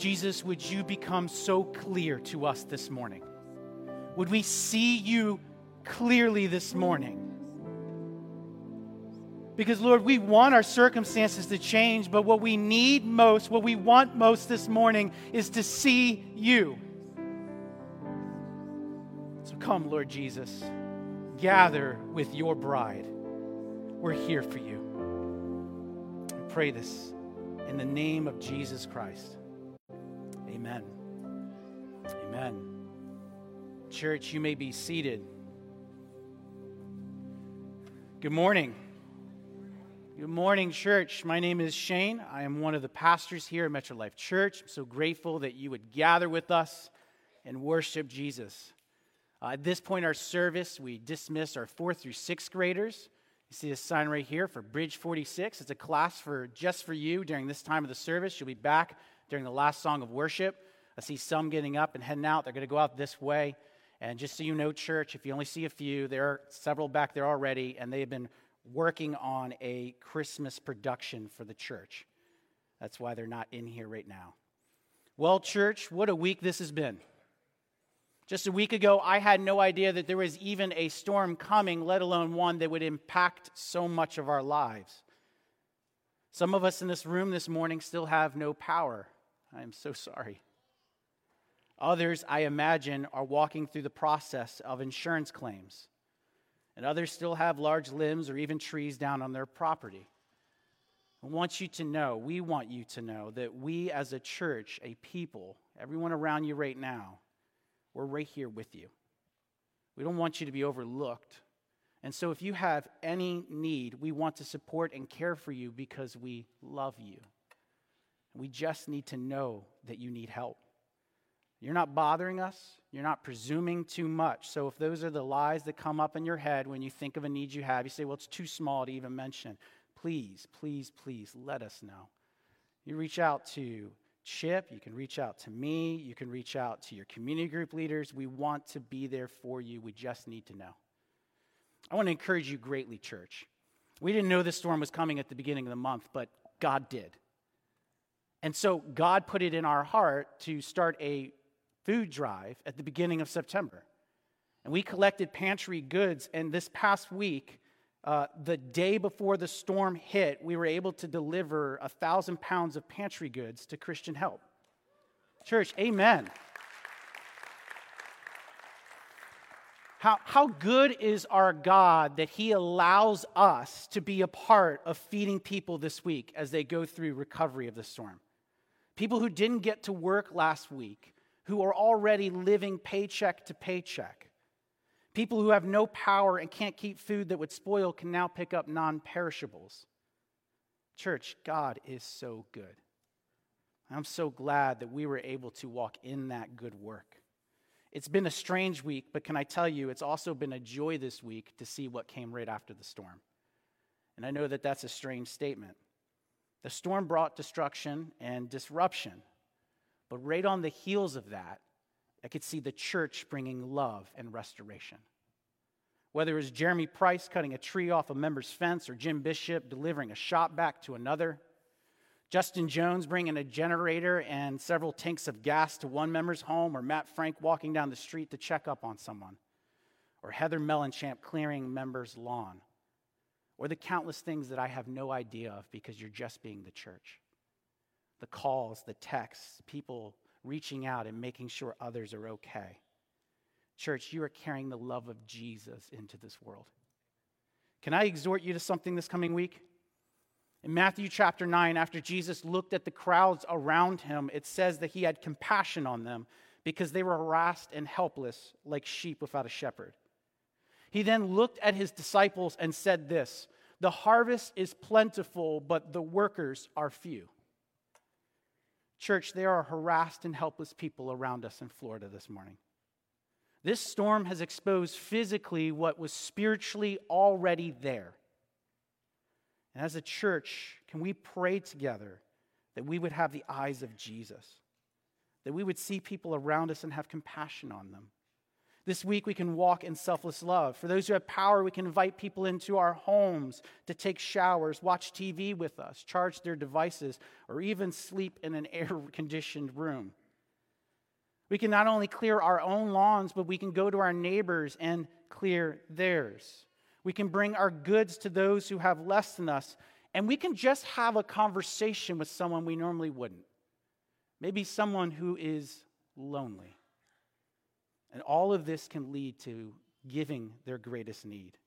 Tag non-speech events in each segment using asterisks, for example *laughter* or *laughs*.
Jesus, would you become so clear to us this morning? Would we see you clearly this morning? Because, Lord, we want our circumstances to change, but what we need most, what we want most this morning is to see you. So come, Lord Jesus, gather with your bride. We're here for you. I pray this in the name of Jesus Christ. Amen. Amen. Church, you may be seated. Good morning. Good morning, church. My name is Shane. I am one of the pastors here at Metro Life Church. I'm so grateful that you would gather with us and worship Jesus. Uh, at this point our service, we dismiss our fourth through sixth graders. You see this sign right here for Bridge 46. It's a class for just for you during this time of the service. You'll be back during the last song of worship. I see some getting up and heading out. They're going to go out this way. And just so you know, church, if you only see a few, there are several back there already, and they have been working on a Christmas production for the church. That's why they're not in here right now. Well, church, what a week this has been. Just a week ago, I had no idea that there was even a storm coming, let alone one that would impact so much of our lives. Some of us in this room this morning still have no power. I am so sorry. Others, I imagine, are walking through the process of insurance claims and others still have large limbs or even trees down on their property. I want you to know, we want you to know that we as a church, a people, everyone around you right now, we're right here with you. We don't want you to be overlooked. And so if you have any need, we want to support and care for you because we love you. We just need to know that you need help. You're not bothering us. You're not presuming too much. So, if those are the lies that come up in your head when you think of a need you have, you say, well, it's too small to even mention. Please, please, please let us know. You reach out to Chip, you can reach out to me, you can reach out to your community group leaders. We want to be there for you. We just need to know. I want to encourage you greatly, church. We didn't know this storm was coming at the beginning of the month, but God did. And so God put it in our heart to start a food drive at the beginning of September. And we collected pantry goods, and this past week, uh, the day before the storm hit, we were able to deliver a thousand pounds of pantry goods to Christian Help. Church, amen. How, how good is our God that He allows us to be a part of feeding people this week as they go through recovery of the storm? People who didn't get to work last week, who are already living paycheck to paycheck. People who have no power and can't keep food that would spoil can now pick up non perishables. Church, God is so good. I'm so glad that we were able to walk in that good work. It's been a strange week, but can I tell you, it's also been a joy this week to see what came right after the storm. And I know that that's a strange statement. The storm brought destruction and disruption. But right on the heels of that, I could see the church bringing love and restoration. Whether it was Jeremy Price cutting a tree off a member's fence or Jim Bishop delivering a shop vac to another, Justin Jones bringing a generator and several tanks of gas to one member's home, or Matt Frank walking down the street to check up on someone, or Heather Mellenchamp clearing members' lawn, or the countless things that I have no idea of because you're just being the church the calls, the texts, people reaching out and making sure others are okay. Church, you are carrying the love of Jesus into this world. Can I exhort you to something this coming week? In Matthew chapter 9, after Jesus looked at the crowds around him, it says that he had compassion on them because they were harassed and helpless like sheep without a shepherd. He then looked at his disciples and said this The harvest is plentiful, but the workers are few. Church, there are harassed and helpless people around us in Florida this morning. This storm has exposed physically what was spiritually already there. And as a church, can we pray together that we would have the eyes of Jesus? That we would see people around us and have compassion on them? This week, we can walk in selfless love. For those who have power, we can invite people into our homes to take showers, watch TV with us, charge their devices, or even sleep in an *laughs* air conditioned room. We can not only clear our own lawns, but we can go to our neighbors and clear theirs. We can bring our goods to those who have less than us, and we can just have a conversation with someone we normally wouldn't. Maybe someone who is lonely. And all of this can lead to giving their greatest need.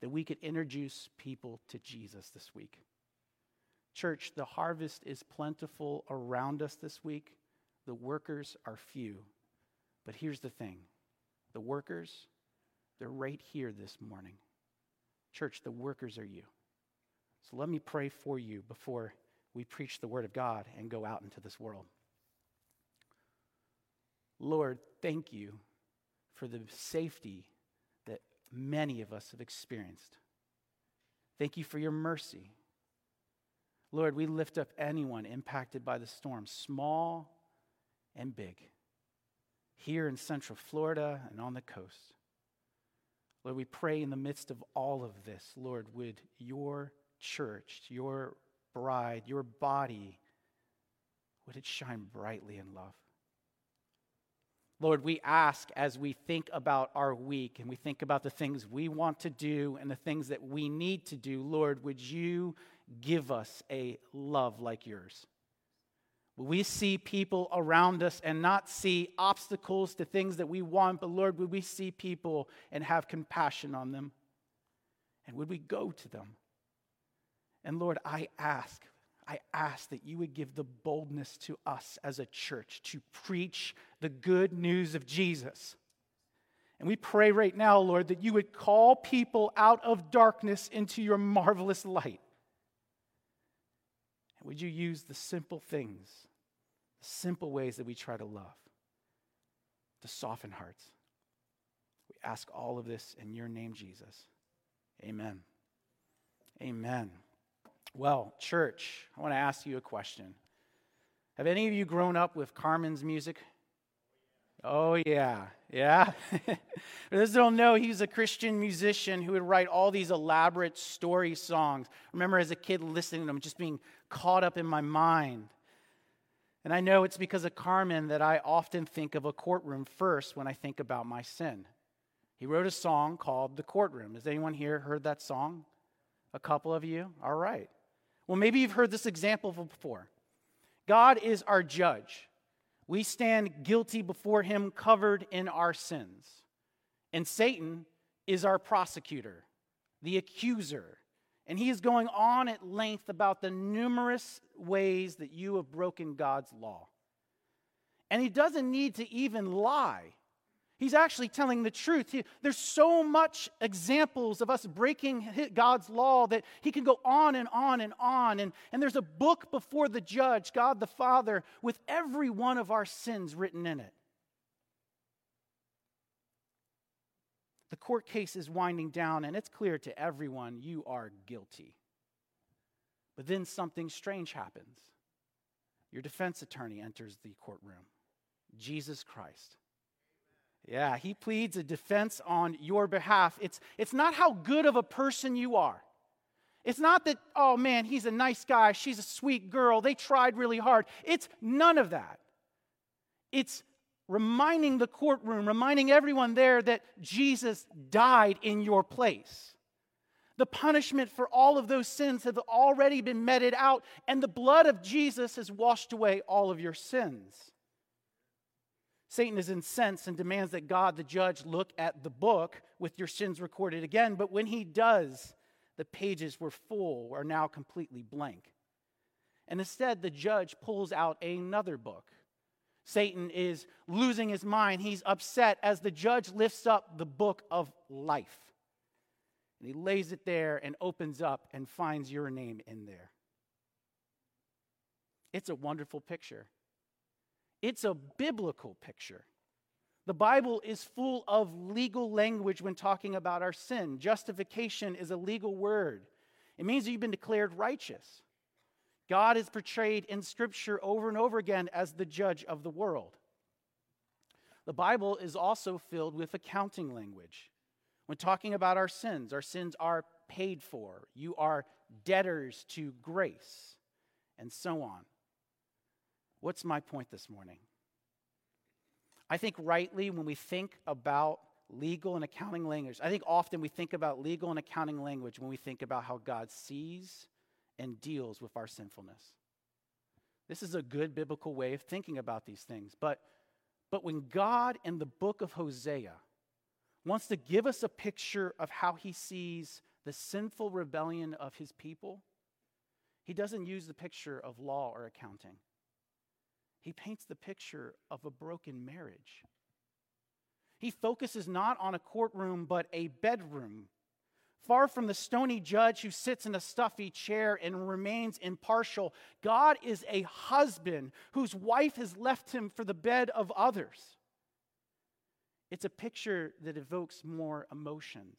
That we could introduce people to Jesus this week. Church, the harvest is plentiful around us this week. The workers are few. But here's the thing the workers, they're right here this morning. Church, the workers are you. So let me pray for you before we preach the word of God and go out into this world. Lord, thank you for the safety that many of us have experienced. Thank you for your mercy. Lord, we lift up anyone impacted by the storm, small and big, here in Central Florida and on the coast. Lord, we pray in the midst of all of this, Lord, would your church, your bride, your body, would it shine brightly in love? Lord, we ask as we think about our week and we think about the things we want to do and the things that we need to do, Lord, would you give us a love like yours? We see people around us and not see obstacles to things that we want, but Lord, would we see people and have compassion on them? And would we go to them? And Lord, I ask I ask that you would give the boldness to us as a church to preach the good news of Jesus. And we pray right now, Lord, that you would call people out of darkness into your marvelous light. And would you use the simple things, the simple ways that we try to love, to soften hearts? We ask all of this in your name, Jesus. Amen. Amen. Well, church, I want to ask you a question. Have any of you grown up with Carmen's music? Oh, yeah. Yeah. *laughs* For those don't know, he's a Christian musician who would write all these elaborate story songs. I remember as a kid listening to them, just being caught up in my mind. And I know it's because of Carmen that I often think of a courtroom first when I think about my sin. He wrote a song called The Courtroom. Has anyone here heard that song? A couple of you? All right. Well, maybe you've heard this example before. God is our judge. We stand guilty before him, covered in our sins. And Satan is our prosecutor, the accuser. And he is going on at length about the numerous ways that you have broken God's law. And he doesn't need to even lie He's actually telling the truth. He, there's so much examples of us breaking God's law that he can go on and on and on. And, and there's a book before the judge, God the Father, with every one of our sins written in it. The court case is winding down, and it's clear to everyone you are guilty. But then something strange happens. Your defense attorney enters the courtroom Jesus Christ. Yeah, he pleads a defense on your behalf. It's, it's not how good of a person you are. It's not that, oh man, he's a nice guy, she's a sweet girl, they tried really hard. It's none of that. It's reminding the courtroom, reminding everyone there that Jesus died in your place. The punishment for all of those sins have already been meted out, and the blood of Jesus has washed away all of your sins. Satan is incensed and demands that God, the judge, look at the book with your sins recorded again. But when he does, the pages were full, are now completely blank. And instead, the judge pulls out another book. Satan is losing his mind. He's upset as the judge lifts up the book of life. And he lays it there and opens up and finds your name in there. It's a wonderful picture. It's a biblical picture. The Bible is full of legal language when talking about our sin. Justification is a legal word, it means that you've been declared righteous. God is portrayed in Scripture over and over again as the judge of the world. The Bible is also filled with accounting language. When talking about our sins, our sins are paid for. You are debtors to grace, and so on. What's my point this morning? I think rightly, when we think about legal and accounting language, I think often we think about legal and accounting language when we think about how God sees and deals with our sinfulness. This is a good biblical way of thinking about these things. But, but when God in the book of Hosea wants to give us a picture of how he sees the sinful rebellion of his people, he doesn't use the picture of law or accounting. He paints the picture of a broken marriage. He focuses not on a courtroom, but a bedroom. Far from the stony judge who sits in a stuffy chair and remains impartial, God is a husband whose wife has left him for the bed of others. It's a picture that evokes more emotions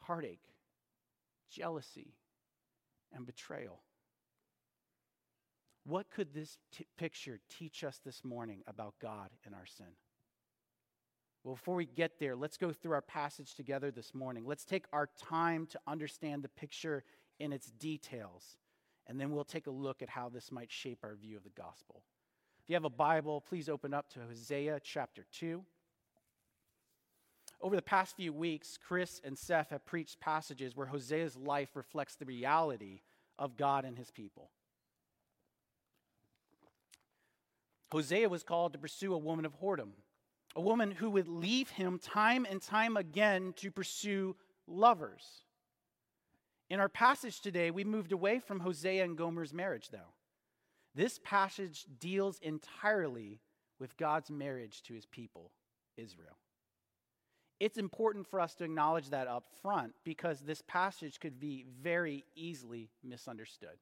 heartache, jealousy, and betrayal. What could this t- picture teach us this morning about God and our sin? Well, before we get there, let's go through our passage together this morning. Let's take our time to understand the picture in its details, and then we'll take a look at how this might shape our view of the gospel. If you have a Bible, please open up to Hosea chapter 2. Over the past few weeks, Chris and Seth have preached passages where Hosea's life reflects the reality of God and his people. Hosea was called to pursue a woman of whoredom, a woman who would leave him time and time again to pursue lovers. In our passage today, we moved away from Hosea and Gomer's marriage, though. This passage deals entirely with God's marriage to his people, Israel. It's important for us to acknowledge that up front because this passage could be very easily misunderstood.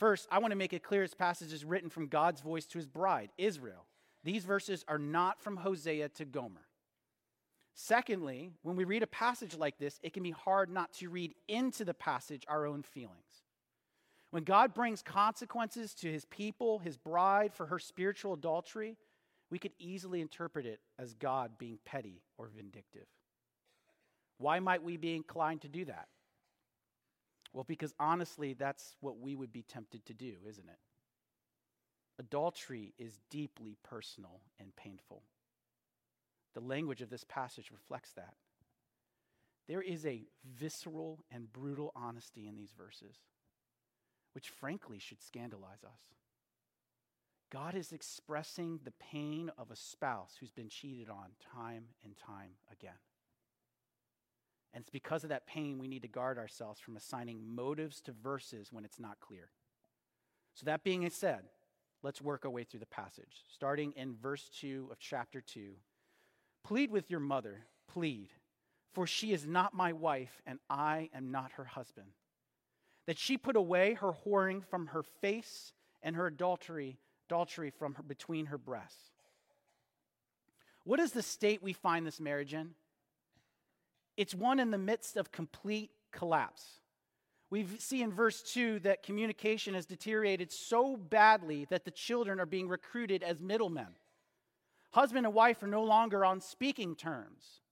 First, I want to make it clear this passage is written from God's voice to his bride, Israel. These verses are not from Hosea to Gomer. Secondly, when we read a passage like this, it can be hard not to read into the passage our own feelings. When God brings consequences to his people, his bride, for her spiritual adultery, we could easily interpret it as God being petty or vindictive. Why might we be inclined to do that? Well, because honestly, that's what we would be tempted to do, isn't it? Adultery is deeply personal and painful. The language of this passage reflects that. There is a visceral and brutal honesty in these verses, which frankly should scandalize us. God is expressing the pain of a spouse who's been cheated on time and time again. And it's because of that pain we need to guard ourselves from assigning motives to verses when it's not clear. So, that being said, let's work our way through the passage. Starting in verse 2 of chapter 2 Plead with your mother, plead, for she is not my wife, and I am not her husband. That she put away her whoring from her face and her adultery, adultery from her, between her breasts. What is the state we find this marriage in? It's one in the midst of complete collapse. We see in verse 2 that communication has deteriorated so badly that the children are being recruited as middlemen. Husband and wife are no longer on speaking terms.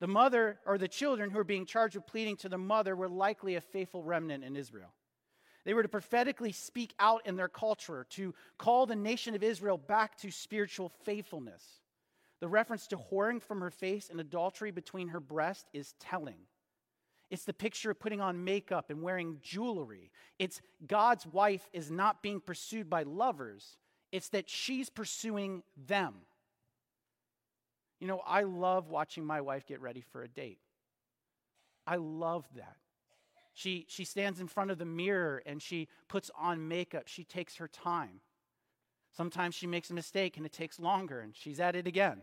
The mother or the children who are being charged with pleading to the mother were likely a faithful remnant in Israel. They were to prophetically speak out in their culture to call the nation of Israel back to spiritual faithfulness. The reference to whoring from her face and adultery between her breast is telling. It's the picture of putting on makeup and wearing jewelry. It's God's wife is not being pursued by lovers, it's that she's pursuing them. You know, I love watching my wife get ready for a date. I love that. She, she stands in front of the mirror and she puts on makeup. She takes her time. Sometimes she makes a mistake and it takes longer and she's at it again.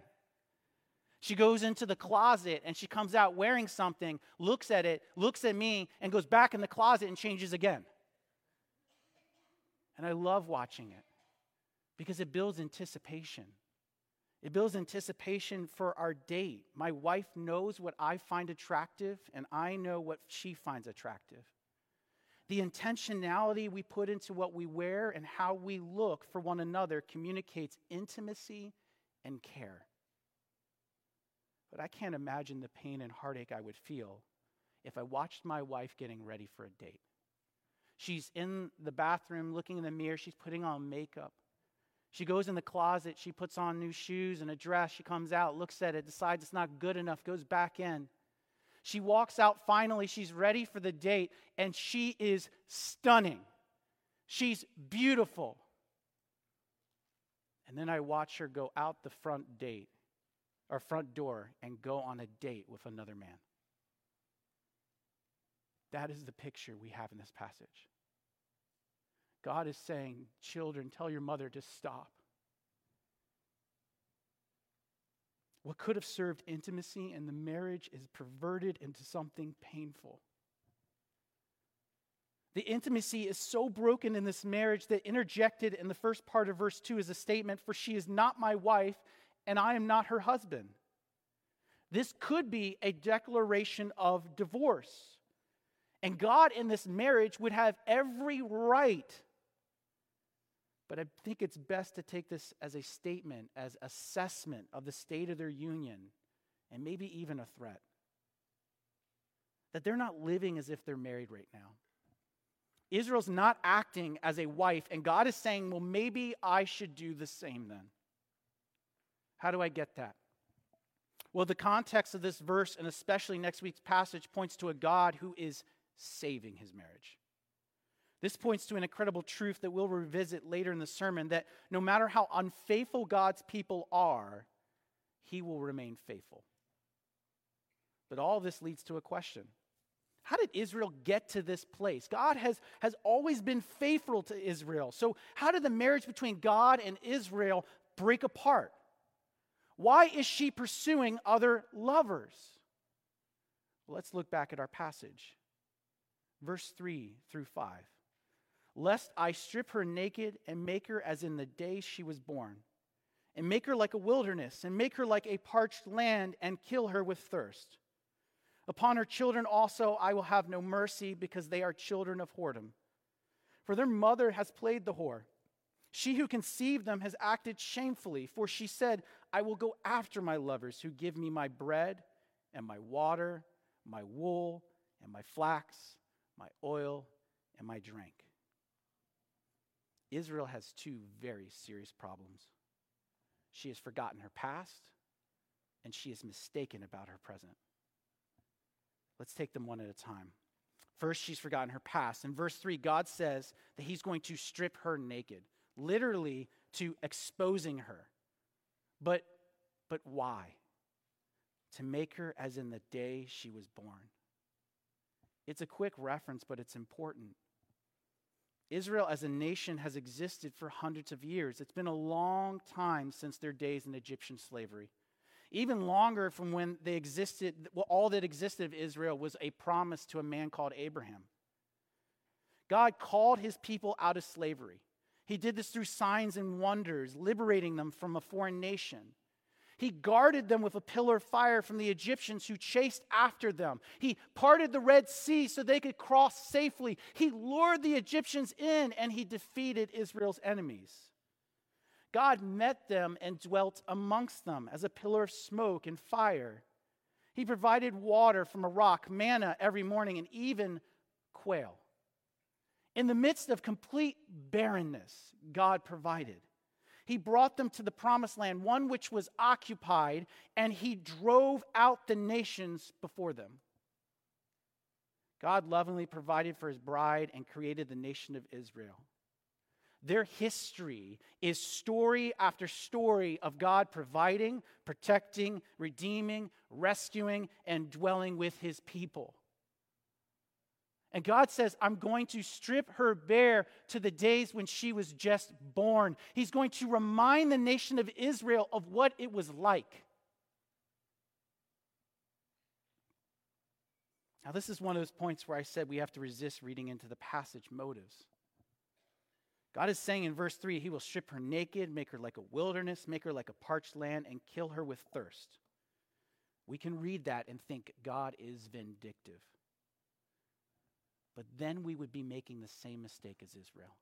She goes into the closet and she comes out wearing something, looks at it, looks at me, and goes back in the closet and changes again. And I love watching it because it builds anticipation. It builds anticipation for our date. My wife knows what I find attractive, and I know what she finds attractive. the intentionality we put into what we wear and how we look for one another communicates intimacy and care. But I can't imagine the pain and heartache I would feel if I watched my wife getting ready for a date. She's in the bathroom looking in the mirror, she's putting on makeup. She goes in the closet, she puts on new shoes and a dress, she comes out, looks at it, decides it's not good enough, goes back in. She walks out finally, she's ready for the date, and she is stunning. She's beautiful. And then I watch her go out the front date or front door and go on a date with another man. That is the picture we have in this passage. God is saying, Children, tell your mother to stop. What could have served intimacy in the marriage is perverted into something painful. The intimacy is so broken in this marriage that interjected in the first part of verse 2 is a statement For she is not my wife, and I am not her husband. This could be a declaration of divorce. And God in this marriage would have every right. But I think it's best to take this as a statement, as assessment of the state of their union, and maybe even a threat. That they're not living as if they're married right now. Israel's not acting as a wife, and God is saying, well, maybe I should do the same then. How do I get that? Well, the context of this verse, and especially next week's passage, points to a God who is saving his marriage. This points to an incredible truth that we'll revisit later in the sermon that no matter how unfaithful God's people are, he will remain faithful. But all this leads to a question How did Israel get to this place? God has, has always been faithful to Israel. So, how did the marriage between God and Israel break apart? Why is she pursuing other lovers? Well, let's look back at our passage verse 3 through 5. Lest I strip her naked and make her as in the day she was born, and make her like a wilderness, and make her like a parched land, and kill her with thirst. Upon her children also I will have no mercy, because they are children of whoredom. For their mother has played the whore. She who conceived them has acted shamefully, for she said, I will go after my lovers who give me my bread and my water, my wool and my flax my oil, and my drink. Israel has two very serious problems. She has forgotten her past, and she is mistaken about her present. Let's take them one at a time. First, she's forgotten her past. In verse 3, God says that he's going to strip her naked, literally to exposing her. But, but why? To make her as in the day she was born. It's a quick reference, but it's important. Israel as a nation has existed for hundreds of years. It's been a long time since their days in Egyptian slavery. Even longer from when they existed, well, all that existed of Israel was a promise to a man called Abraham. God called his people out of slavery. He did this through signs and wonders, liberating them from a foreign nation. He guarded them with a pillar of fire from the Egyptians who chased after them. He parted the Red Sea so they could cross safely. He lured the Egyptians in and he defeated Israel's enemies. God met them and dwelt amongst them as a pillar of smoke and fire. He provided water from a rock, manna every morning, and even quail. In the midst of complete barrenness, God provided he brought them to the promised land, one which was occupied, and he drove out the nations before them. God lovingly provided for his bride and created the nation of Israel. Their history is story after story of God providing, protecting, redeeming, rescuing, and dwelling with his people. And God says, I'm going to strip her bare to the days when she was just born. He's going to remind the nation of Israel of what it was like. Now, this is one of those points where I said we have to resist reading into the passage motives. God is saying in verse 3 He will strip her naked, make her like a wilderness, make her like a parched land, and kill her with thirst. We can read that and think God is vindictive. But then we would be making the same mistake as Israel.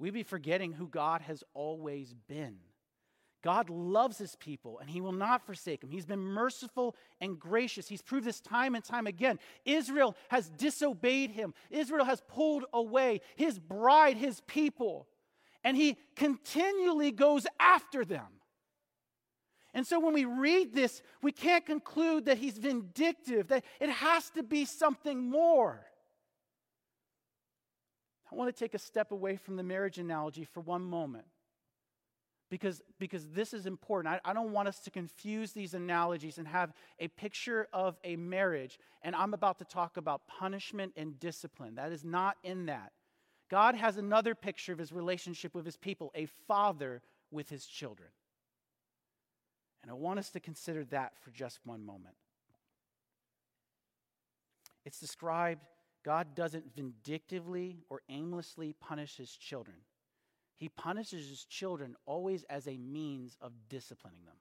We'd be forgetting who God has always been. God loves his people and he will not forsake them. He's been merciful and gracious. He's proved this time and time again. Israel has disobeyed him, Israel has pulled away his bride, his people, and he continually goes after them. And so when we read this, we can't conclude that he's vindictive, that it has to be something more. I want to take a step away from the marriage analogy for one moment because, because this is important. I, I don't want us to confuse these analogies and have a picture of a marriage, and I'm about to talk about punishment and discipline. That is not in that. God has another picture of his relationship with his people, a father with his children. And I want us to consider that for just one moment. It's described God doesn't vindictively or aimlessly punish his children. He punishes his children always as a means of disciplining them.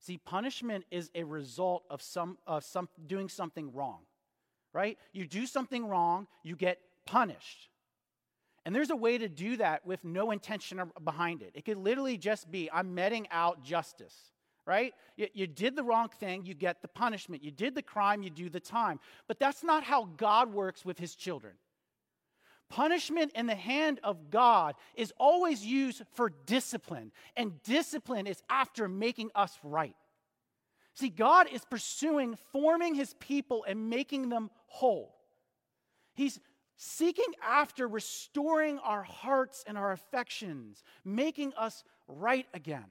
See, punishment is a result of some, uh, some doing something wrong, right? You do something wrong, you get punished. And there's a way to do that with no intention behind it. It could literally just be I'm meting out justice, right? You, you, did the wrong thing, you get the punishment. You did the crime, you do the time. But that's not how God works with his children. Punishment in the hand of God is always used for discipline, and discipline is after making us right. See, God is pursuing forming his people and making them whole. He's seeking after restoring our hearts and our affections, making us right again.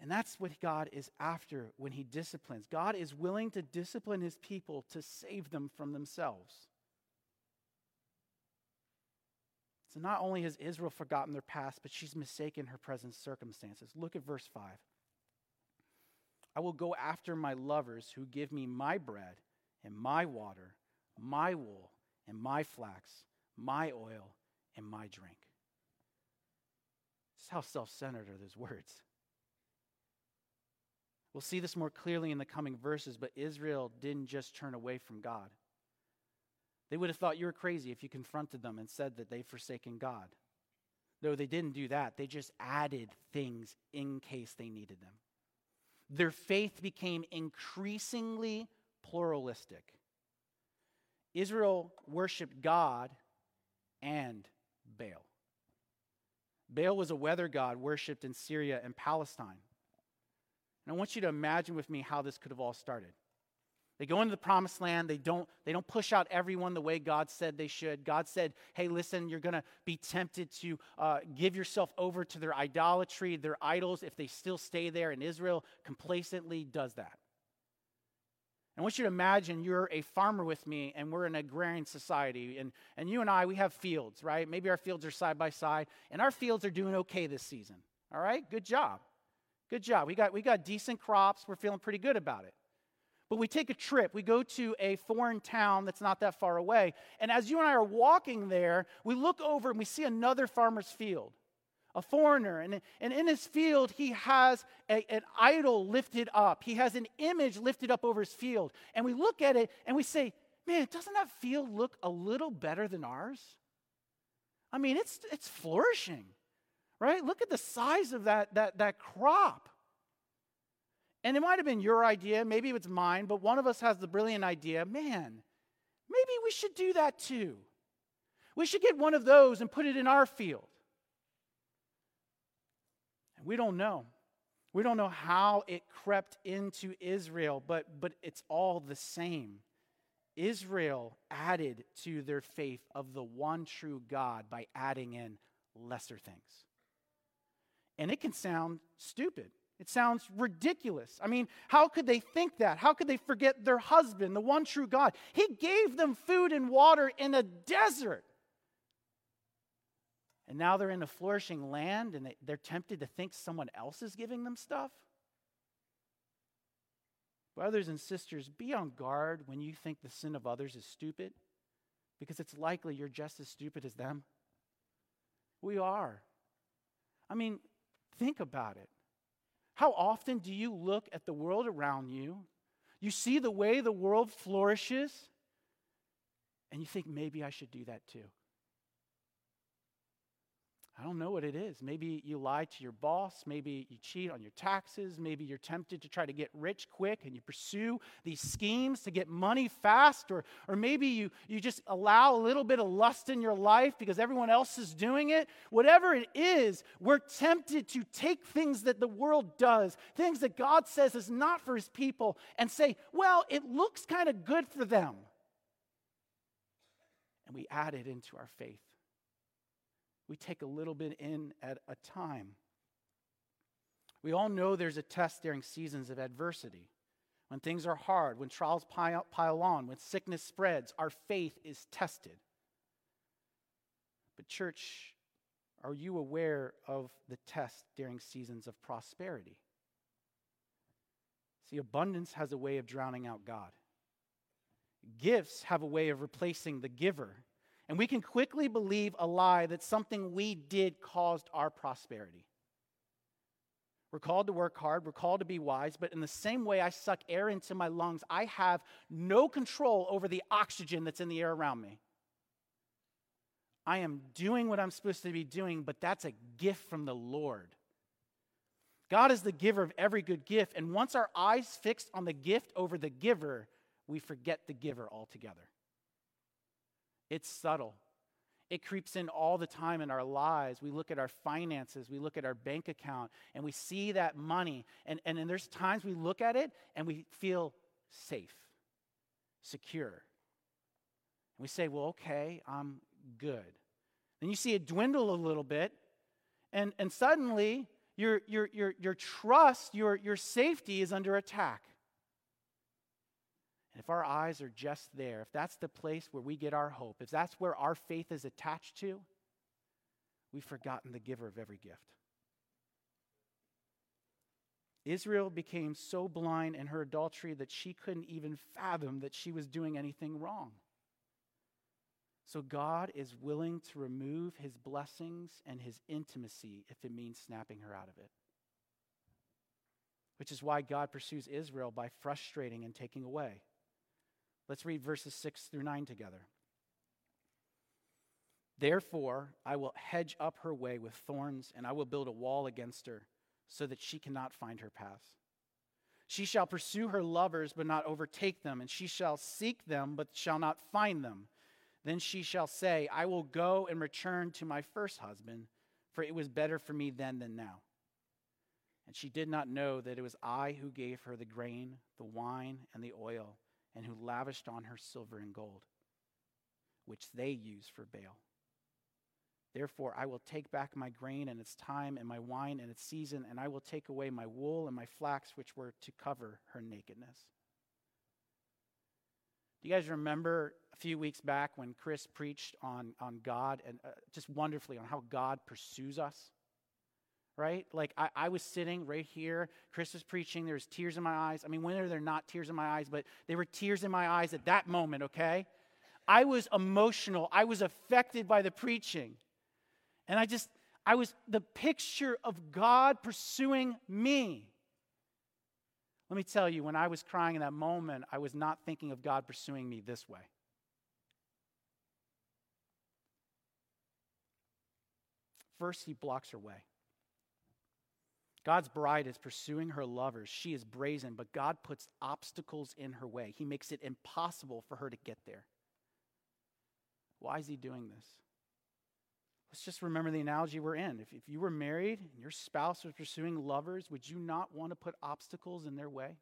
And that's what God is after when he disciplines. God is willing to discipline his people to save them from themselves. So not only has Israel forgotten their past, but she's mistaken her present circumstances. Look at verse 5. I will go after my lovers who give me my bread and my water, my wool and my flax, my oil and my drink. How self centered are those words. We'll see this more clearly in the coming verses, but Israel didn't just turn away from God. They would have thought you were crazy if you confronted them and said that they've forsaken God. No, they didn't do that. They just added things in case they needed them. Their faith became increasingly pluralistic. Israel worshiped God and Baal. Baal was a weather god worshipped in Syria and Palestine. And I want you to imagine with me how this could have all started. They go into the promised land. They don't, they don't push out everyone the way God said they should. God said, hey, listen, you're going to be tempted to uh, give yourself over to their idolatry, their idols, if they still stay there. And Israel complacently does that. I want you to imagine you're a farmer with me and we're in an agrarian society. And, and you and I, we have fields, right? Maybe our fields are side by side. And our fields are doing okay this season. All right? Good job. Good job. We got, we got decent crops. We're feeling pretty good about it. But we take a trip. We go to a foreign town that's not that far away. And as you and I are walking there, we look over and we see another farmer's field, a foreigner. And, and in his field, he has a, an idol lifted up, he has an image lifted up over his field. And we look at it and we say, man, doesn't that field look a little better than ours? I mean, it's, it's flourishing, right? Look at the size of that, that, that crop. And it might have been your idea, maybe it's mine, but one of us has the brilliant idea man, maybe we should do that too. We should get one of those and put it in our field. And we don't know. We don't know how it crept into Israel, but, but it's all the same. Israel added to their faith of the one true God by adding in lesser things. And it can sound stupid. It sounds ridiculous. I mean, how could they think that? How could they forget their husband, the one true God? He gave them food and water in a desert. And now they're in a flourishing land and they're tempted to think someone else is giving them stuff. Brothers and sisters, be on guard when you think the sin of others is stupid, because it's likely you're just as stupid as them. We are. I mean, think about it. How often do you look at the world around you? You see the way the world flourishes, and you think maybe I should do that too. I don't know what it is. Maybe you lie to your boss. Maybe you cheat on your taxes. Maybe you're tempted to try to get rich quick and you pursue these schemes to get money fast. Or, or maybe you, you just allow a little bit of lust in your life because everyone else is doing it. Whatever it is, we're tempted to take things that the world does, things that God says is not for his people, and say, well, it looks kind of good for them. And we add it into our faith we take a little bit in at a time. We all know there's a test during seasons of adversity. When things are hard, when trials pile, on, when sickness spreads, our faith is tested. But, church, are you aware of the test during seasons of prosperity? See, abundance has a way of drowning out God. Gifts have a way of replacing the giver. And we can quickly believe a lie that something we did caused our prosperity. We're called to work hard, we're called to be wise, but in the same way I suck air into my lungs, I have no control over the oxygen that's in the air around me. I am doing what I'm supposed to be doing, but that's a gift from the Lord. God is the giver of every good gift, and once our eyes fixed on the gift over the giver, we forget the giver altogether. It's subtle. It creeps in all the time in our lives. We look at our finances, we look at our bank account, and we see that money. And, and, and there's times we look at it and we feel safe, secure. And we say, well, okay, I'm good. Then you see it dwindle a little bit, and, and suddenly your, your, your, your trust, your, your safety is under attack. And if our eyes are just there, if that's the place where we get our hope, if that's where our faith is attached to, we've forgotten the giver of every gift. Israel became so blind in her adultery that she couldn't even fathom that she was doing anything wrong. So God is willing to remove his blessings and his intimacy if it means snapping her out of it. Which is why God pursues Israel by frustrating and taking away. Let's read verses 6 through 9 together. Therefore, I will hedge up her way with thorns, and I will build a wall against her, so that she cannot find her path. She shall pursue her lovers, but not overtake them, and she shall seek them, but shall not find them. Then she shall say, I will go and return to my first husband, for it was better for me then than now. And she did not know that it was I who gave her the grain, the wine, and the oil and who lavished on her silver and gold, which they use for Baal. Therefore, I will take back my grain and its time, and my wine and its season, and I will take away my wool and my flax, which were to cover her nakedness. Do you guys remember a few weeks back when Chris preached on, on God and uh, just wonderfully on how God pursues us? Right? Like I, I, was sitting right here. Chris was preaching. There was tears in my eyes. I mean, when are there not tears in my eyes? But there were tears in my eyes at that moment, okay? I was emotional. I was affected by the preaching. And I just, I was the picture of God pursuing me. Let me tell you, when I was crying in that moment, I was not thinking of God pursuing me this way. First, he blocks her way. God's bride is pursuing her lovers. She is brazen, but God puts obstacles in her way. He makes it impossible for her to get there. Why is He doing this? Let's just remember the analogy we're in. If, if you were married and your spouse was pursuing lovers, would you not want to put obstacles in their way?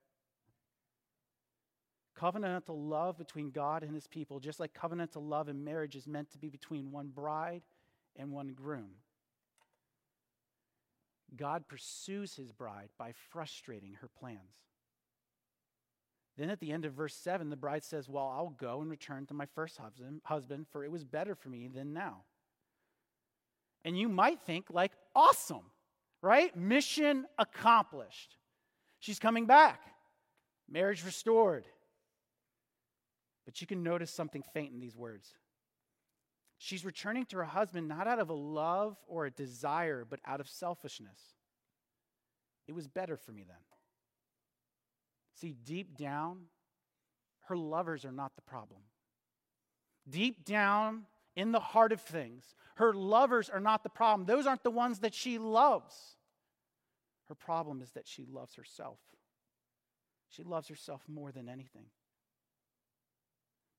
Covenantal love between God and his people, just like covenantal love in marriage is meant to be between one bride and one groom. God pursues his bride by frustrating her plans. Then at the end of verse 7, the bride says, Well, I'll go and return to my first husband, for it was better for me than now. And you might think, like, awesome, right? Mission accomplished. She's coming back, marriage restored. But you can notice something faint in these words. She's returning to her husband not out of a love or a desire, but out of selfishness. It was better for me then. See, deep down, her lovers are not the problem. Deep down in the heart of things, her lovers are not the problem. Those aren't the ones that she loves. Her problem is that she loves herself. She loves herself more than anything.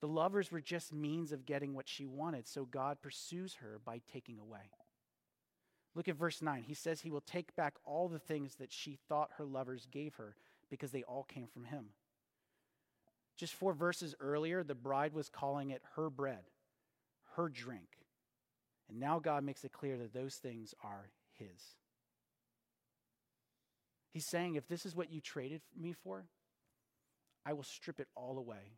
The lovers were just means of getting what she wanted, so God pursues her by taking away. Look at verse 9. He says he will take back all the things that she thought her lovers gave her because they all came from him. Just four verses earlier, the bride was calling it her bread, her drink. And now God makes it clear that those things are his. He's saying, if this is what you traded me for, I will strip it all away.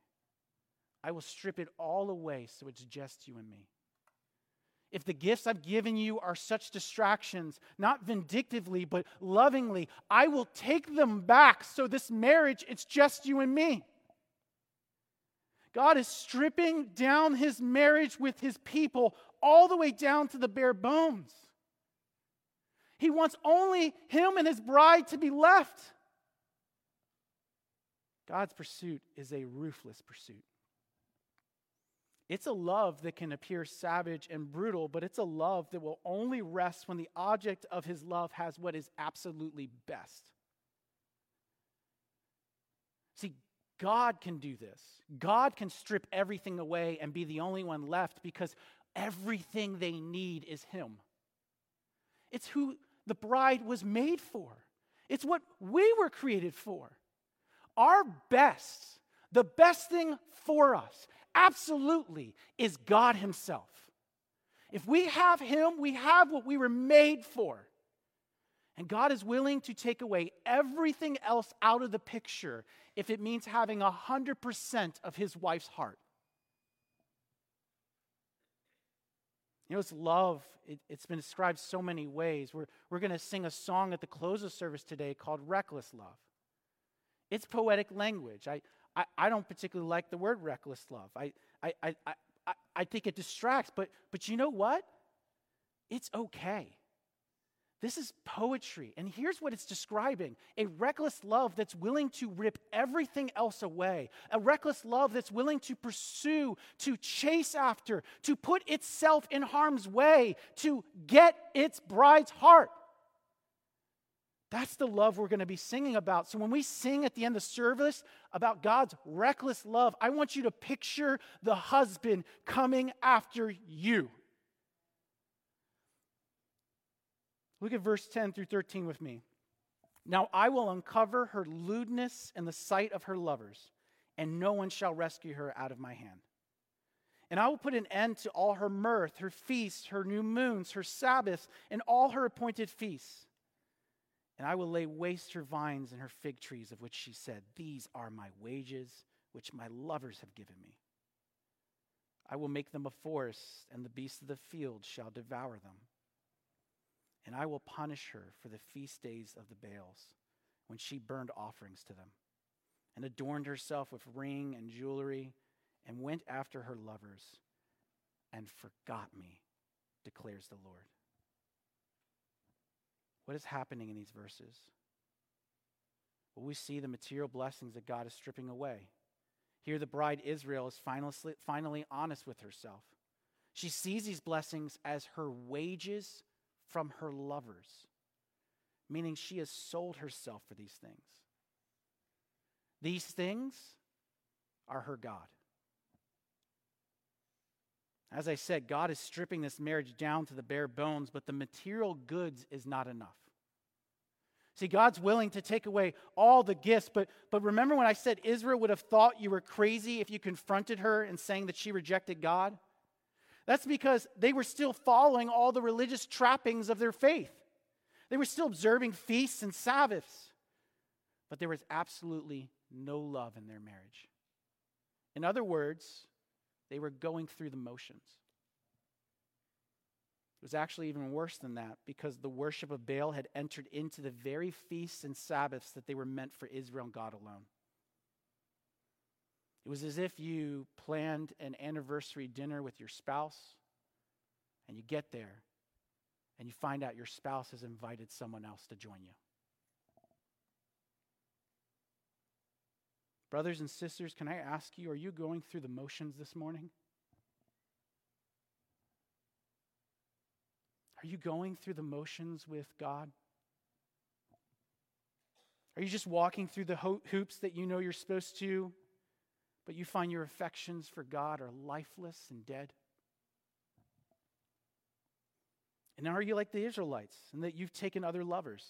I will strip it all away so it's just you and me. If the gifts I've given you are such distractions, not vindictively, but lovingly, I will take them back so this marriage, it's just you and me. God is stripping down his marriage with his people all the way down to the bare bones. He wants only him and his bride to be left. God's pursuit is a ruthless pursuit. It's a love that can appear savage and brutal, but it's a love that will only rest when the object of his love has what is absolutely best. See, God can do this. God can strip everything away and be the only one left because everything they need is Him. It's who the bride was made for, it's what we were created for. Our best, the best thing for us, absolutely is God Himself. If we have Him, we have what we were made for. And God is willing to take away everything else out of the picture if it means having 100% of His wife's heart. You know, it's love. It, has been described so many ways. We're, we're going to sing a song at the close of service today called Reckless Love. It's poetic language. I, I, I don't particularly like the word reckless love. I, I, I, I, I think it distracts, but, but you know what? It's okay. This is poetry. And here's what it's describing a reckless love that's willing to rip everything else away, a reckless love that's willing to pursue, to chase after, to put itself in harm's way, to get its bride's heart. That's the love we're going to be singing about. So when we sing at the end of the service about God's reckless love, I want you to picture the husband coming after you. Look at verse 10 through 13 with me. Now I will uncover her lewdness in the sight of her lovers, and no one shall rescue her out of my hand. And I will put an end to all her mirth, her feasts, her new moons, her Sabbaths, and all her appointed feasts and I will lay waste her vines and her fig trees, of which she said, These are my wages, which my lovers have given me. I will make them a forest, and the beasts of the field shall devour them. And I will punish her for the feast days of the Baals, when she burned offerings to them, and adorned herself with ring and jewelry, and went after her lovers, and forgot me, declares the Lord. What is happening in these verses? Well, we see the material blessings that God is stripping away. Here, the bride Israel is finally, finally honest with herself. She sees these blessings as her wages from her lovers, meaning she has sold herself for these things. These things are her God. As I said, God is stripping this marriage down to the bare bones, but the material goods is not enough. See, God's willing to take away all the gifts, but, but remember when I said Israel would have thought you were crazy if you confronted her and saying that she rejected God? That's because they were still following all the religious trappings of their faith. They were still observing feasts and Sabbaths, but there was absolutely no love in their marriage. In other words, they were going through the motions. It was actually even worse than that because the worship of Baal had entered into the very feasts and Sabbaths that they were meant for Israel and God alone. It was as if you planned an anniversary dinner with your spouse and you get there and you find out your spouse has invited someone else to join you. Brothers and sisters, can I ask you, are you going through the motions this morning? Are you going through the motions with God? Are you just walking through the ho- hoops that you know you're supposed to, but you find your affections for God are lifeless and dead? And are you like the Israelites in that you've taken other lovers?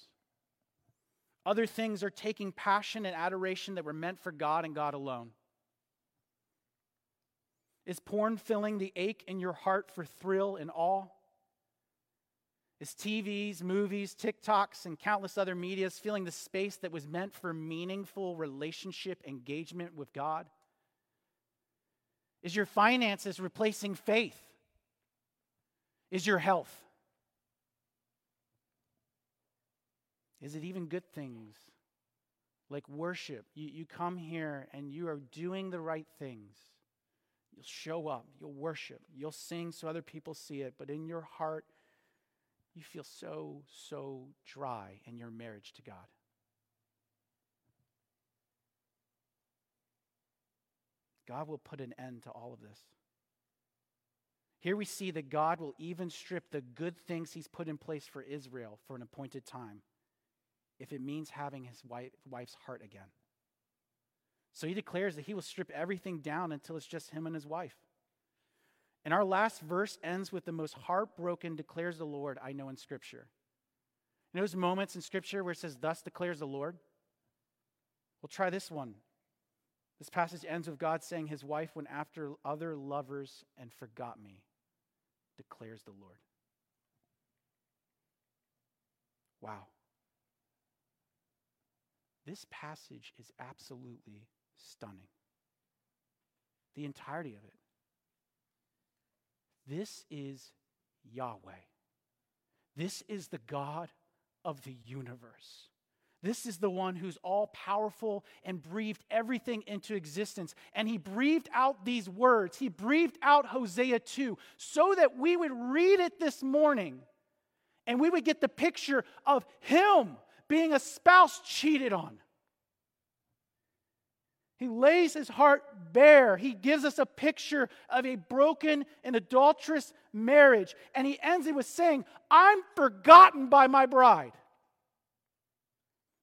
Other things are taking passion and adoration that were meant for God and God alone. Is porn filling the ache in your heart for thrill and awe? Is TVs, movies, TikToks, and countless other medias filling the space that was meant for meaningful relationship engagement with God? Is your finances replacing faith? Is your health? Is it even good things like worship? You, you come here and you are doing the right things. You'll show up, you'll worship, you'll sing so other people see it, but in your heart, you feel so, so dry in your marriage to God. God will put an end to all of this. Here we see that God will even strip the good things he's put in place for Israel for an appointed time if it means having his wife, wife's heart again. So he declares that he will strip everything down until it's just him and his wife. And our last verse ends with the most heartbroken declares the Lord I know in Scripture. Know those moments in Scripture where it says, Thus declares the Lord? We'll try this one. This passage ends with God saying, His wife went after other lovers and forgot me, declares the Lord. Wow. This passage is absolutely stunning. The entirety of it. This is Yahweh. This is the God of the universe. This is the one who's all powerful and breathed everything into existence. And he breathed out these words. He breathed out Hosea 2 so that we would read it this morning and we would get the picture of him being a spouse cheated on. He lays his heart bare. He gives us a picture of a broken and adulterous marriage. And he ends it with saying, I'm forgotten by my bride.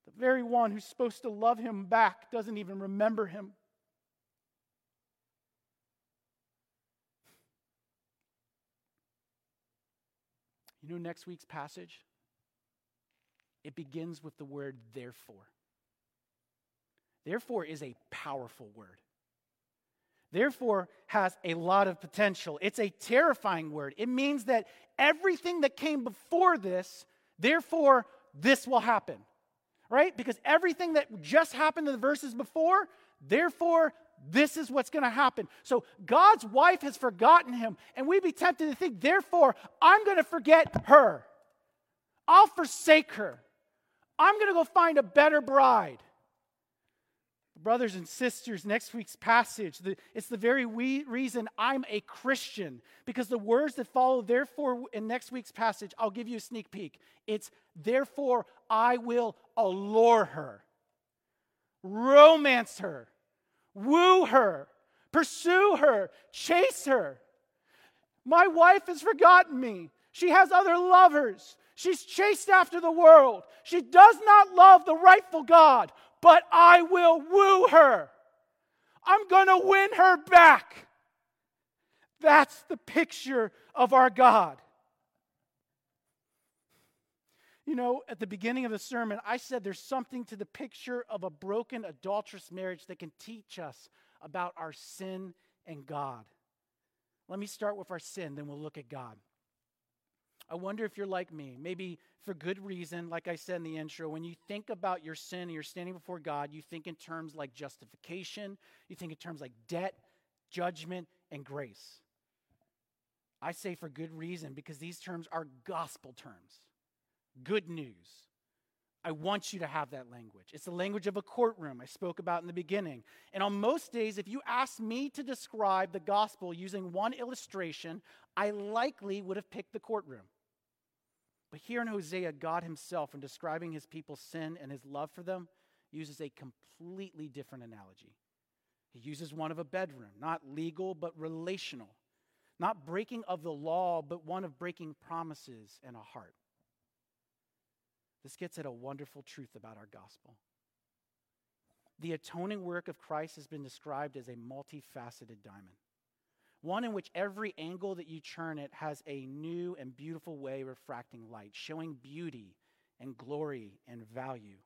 The very one who's supposed to love him back doesn't even remember him. You know, next week's passage? It begins with the word therefore. Therefore is a powerful word. Therefore has a lot of potential. It's a terrifying word. It means that everything that came before this, therefore, this will happen. Right? Because everything that just happened in the verses before, therefore, this is what's going to happen. So God's wife has forgotten him, and we'd be tempted to think, therefore, I'm going to forget her. I'll forsake her. I'm going to go find a better bride. Brothers and sisters, next week's passage, the, it's the very we, reason I'm a Christian, because the words that follow, therefore, in next week's passage, I'll give you a sneak peek. It's, therefore, I will allure her, romance her, woo her, pursue her, chase her. My wife has forgotten me. She has other lovers. She's chased after the world. She does not love the rightful God but I will woo her. I'm going to win her back. That's the picture of our God. You know, at the beginning of the sermon, I said there's something to the picture of a broken, adulterous marriage that can teach us about our sin and God. Let me start with our sin, then we'll look at God. I wonder if you're like me, maybe for good reason, like I said in the intro, when you think about your sin and you're standing before God, you think in terms like justification, you think in terms like debt, judgment, and grace. I say for good reason because these terms are gospel terms, good news. I want you to have that language. It's the language of a courtroom I spoke about in the beginning. And on most days, if you asked me to describe the gospel using one illustration, I likely would have picked the courtroom. But here in Hosea, God himself, in describing his people's sin and his love for them, uses a completely different analogy. He uses one of a bedroom, not legal, but relational. Not breaking of the law, but one of breaking promises in a heart. This gets at a wonderful truth about our gospel. The atoning work of Christ has been described as a multifaceted diamond, one in which every angle that you turn it has a new and beautiful way refracting light, showing beauty and glory and value.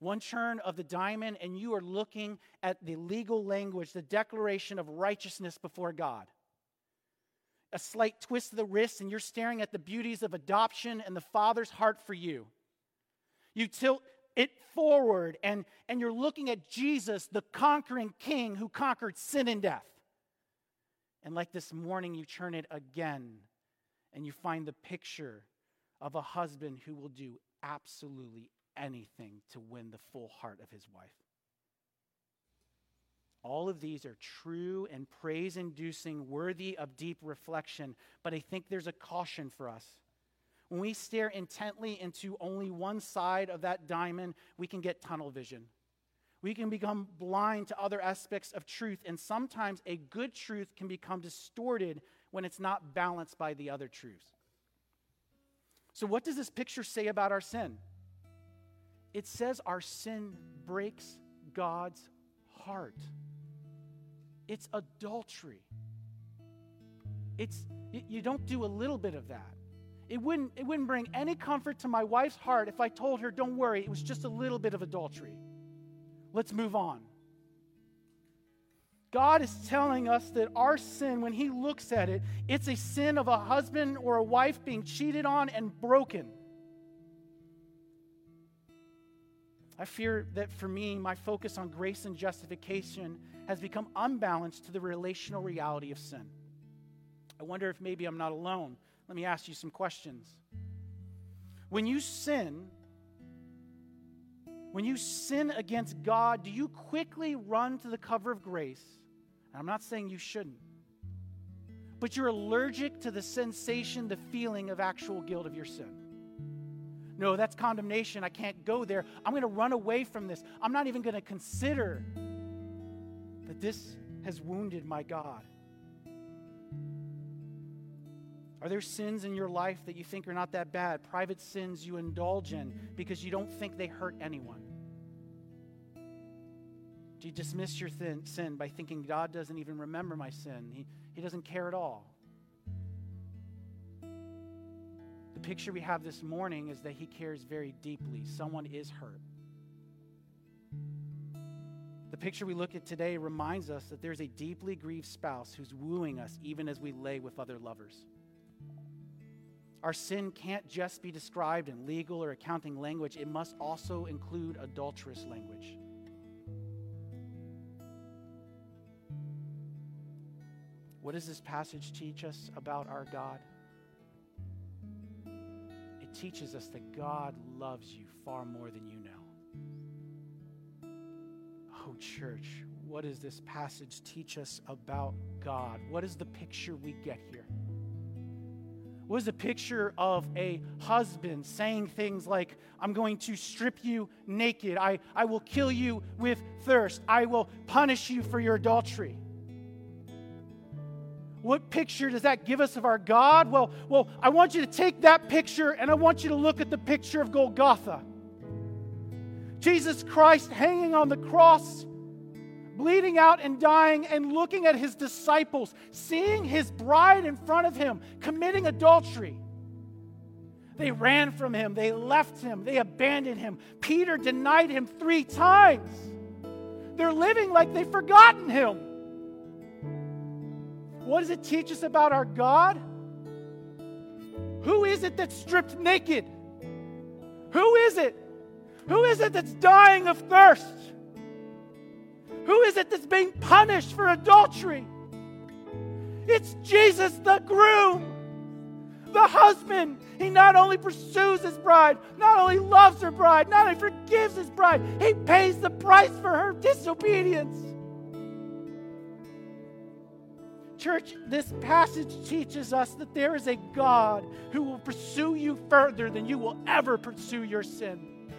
One turn of the diamond, and you are looking at the legal language, the declaration of righteousness before God. A slight twist of the wrist, and you're staring at the beauties of adoption and the Father's heart for you. You tilt it forward, and, and you're looking at Jesus, the conquering king who conquered sin and death. And like this morning, you turn it again, and you find the picture of a husband who will do absolutely anything to win the full heart of his wife. All of these are true and praise inducing, worthy of deep reflection, but I think there's a caution for us. When we stare intently into only one side of that diamond, we can get tunnel vision. We can become blind to other aspects of truth, and sometimes a good truth can become distorted when it's not balanced by the other truths. So, what does this picture say about our sin? It says our sin breaks God's heart. It's adultery. It's you don't do a little bit of that. It wouldn't, it wouldn't bring any comfort to my wife's heart if I told her, don't worry, it was just a little bit of adultery. Let's move on. God is telling us that our sin, when He looks at it, it's a sin of a husband or a wife being cheated on and broken. I fear that for me, my focus on grace and justification has become unbalanced to the relational reality of sin. I wonder if maybe I'm not alone. Let me ask you some questions. When you sin, when you sin against God, do you quickly run to the cover of grace? And I'm not saying you shouldn't, but you're allergic to the sensation, the feeling of actual guilt of your sin. No, that's condemnation. I can't go there. I'm going to run away from this. I'm not even going to consider that this has wounded my God. Are there sins in your life that you think are not that bad? Private sins you indulge in because you don't think they hurt anyone? Do you dismiss your sin by thinking God doesn't even remember my sin? He, he doesn't care at all. The picture we have this morning is that he cares very deeply. Someone is hurt. The picture we look at today reminds us that there's a deeply grieved spouse who's wooing us even as we lay with other lovers. Our sin can't just be described in legal or accounting language, it must also include adulterous language. What does this passage teach us about our God? it teaches us that God loves you far more than you know. Oh, church, what does this passage teach us about God? What is the picture we get here? What is a picture of a husband saying things like, I'm going to strip you naked. I, I will kill you with thirst. I will punish you for your adultery. What picture does that give us of our God? Well, well, I want you to take that picture and I want you to look at the picture of Golgotha. Jesus Christ hanging on the cross, bleeding out and dying, and looking at his disciples, seeing his bride in front of him committing adultery. They ran from him, they left him, they abandoned him. Peter denied him three times. They're living like they've forgotten him. What does it teach us about our God? Who is it that's stripped naked? Who is it? Who is it that's dying of thirst? Who is it that's being punished for adultery? It's Jesus, the groom, the husband. He not only pursues his bride, not only loves her bride, not only forgives his bride, he pays the price for her disobedience. Church, this passage teaches us that there is a God who will pursue you further than you will ever pursue your sin.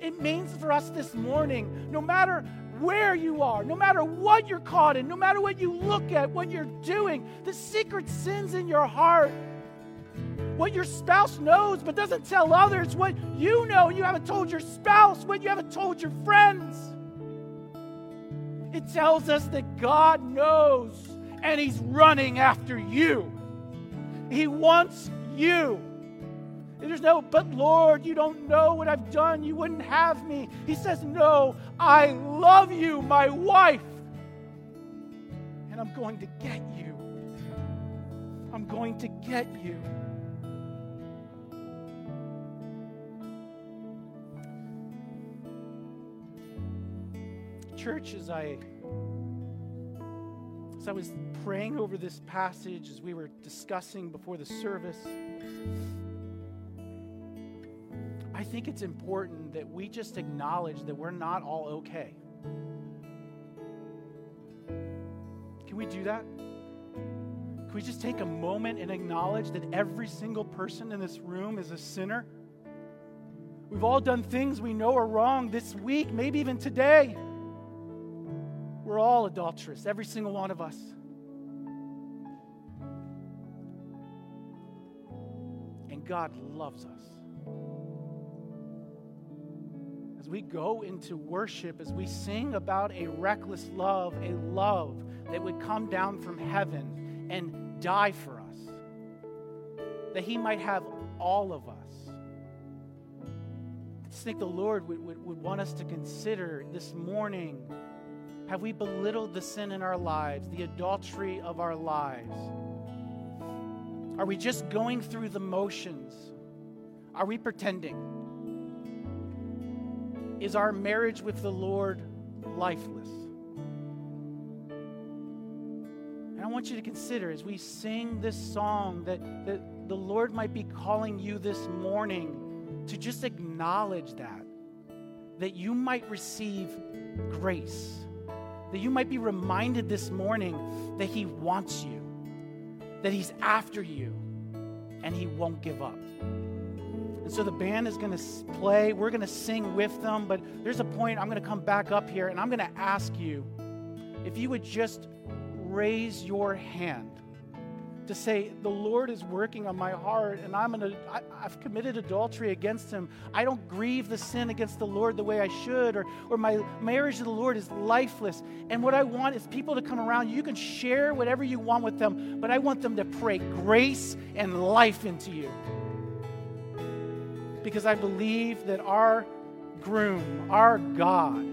It means for us this morning, no matter where you are, no matter what you're caught in, no matter what you look at, what you're doing, the secret sins in your heart, what your spouse knows but doesn't tell others, what you know you haven't told your spouse, what you haven't told your friends. It tells us that God knows and He's running after you. He wants you. There's no, but Lord, you don't know what I've done. You wouldn't have me. He says, No, I love you, my wife. And I'm going to get you. I'm going to get you. Church, as I as I was praying over this passage, as we were discussing before the service, think it's important that we just acknowledge that we're not all okay. Can we do that? Can we just take a moment and acknowledge that every single person in this room is a sinner? We've all done things we know are wrong this week, maybe even today. We're all adulterous, every single one of us. And God loves us. We go into worship, as we sing about a reckless love, a love that would come down from heaven and die for us, that He might have all of us. I think the Lord would, would, would want us to consider this morning have we belittled the sin in our lives, the adultery of our lives? Are we just going through the motions? Are we pretending? Is our marriage with the Lord lifeless? And I want you to consider as we sing this song that, that the Lord might be calling you this morning to just acknowledge that, that you might receive grace that you might be reminded this morning that He wants you, that He's after you, and He won't give up. And so the band is going to play. We're going to sing with them, but there's a point I'm going to come back up here and I'm going to ask you if you would just raise your hand to say, The Lord is working on my heart, and I'm gonna, I, I've committed adultery against Him. I don't grieve the sin against the Lord the way I should, or, or my marriage to the Lord is lifeless. And what I want is people to come around. You can share whatever you want with them, but I want them to pray grace and life into you. Because I believe that our groom, our God,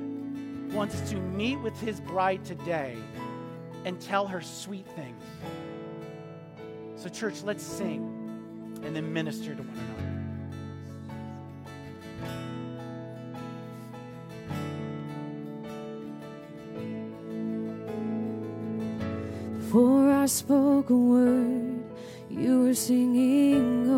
wants to meet with His bride today and tell her sweet things. So, church, let's sing and then minister to one another. For spoke a word, you were singing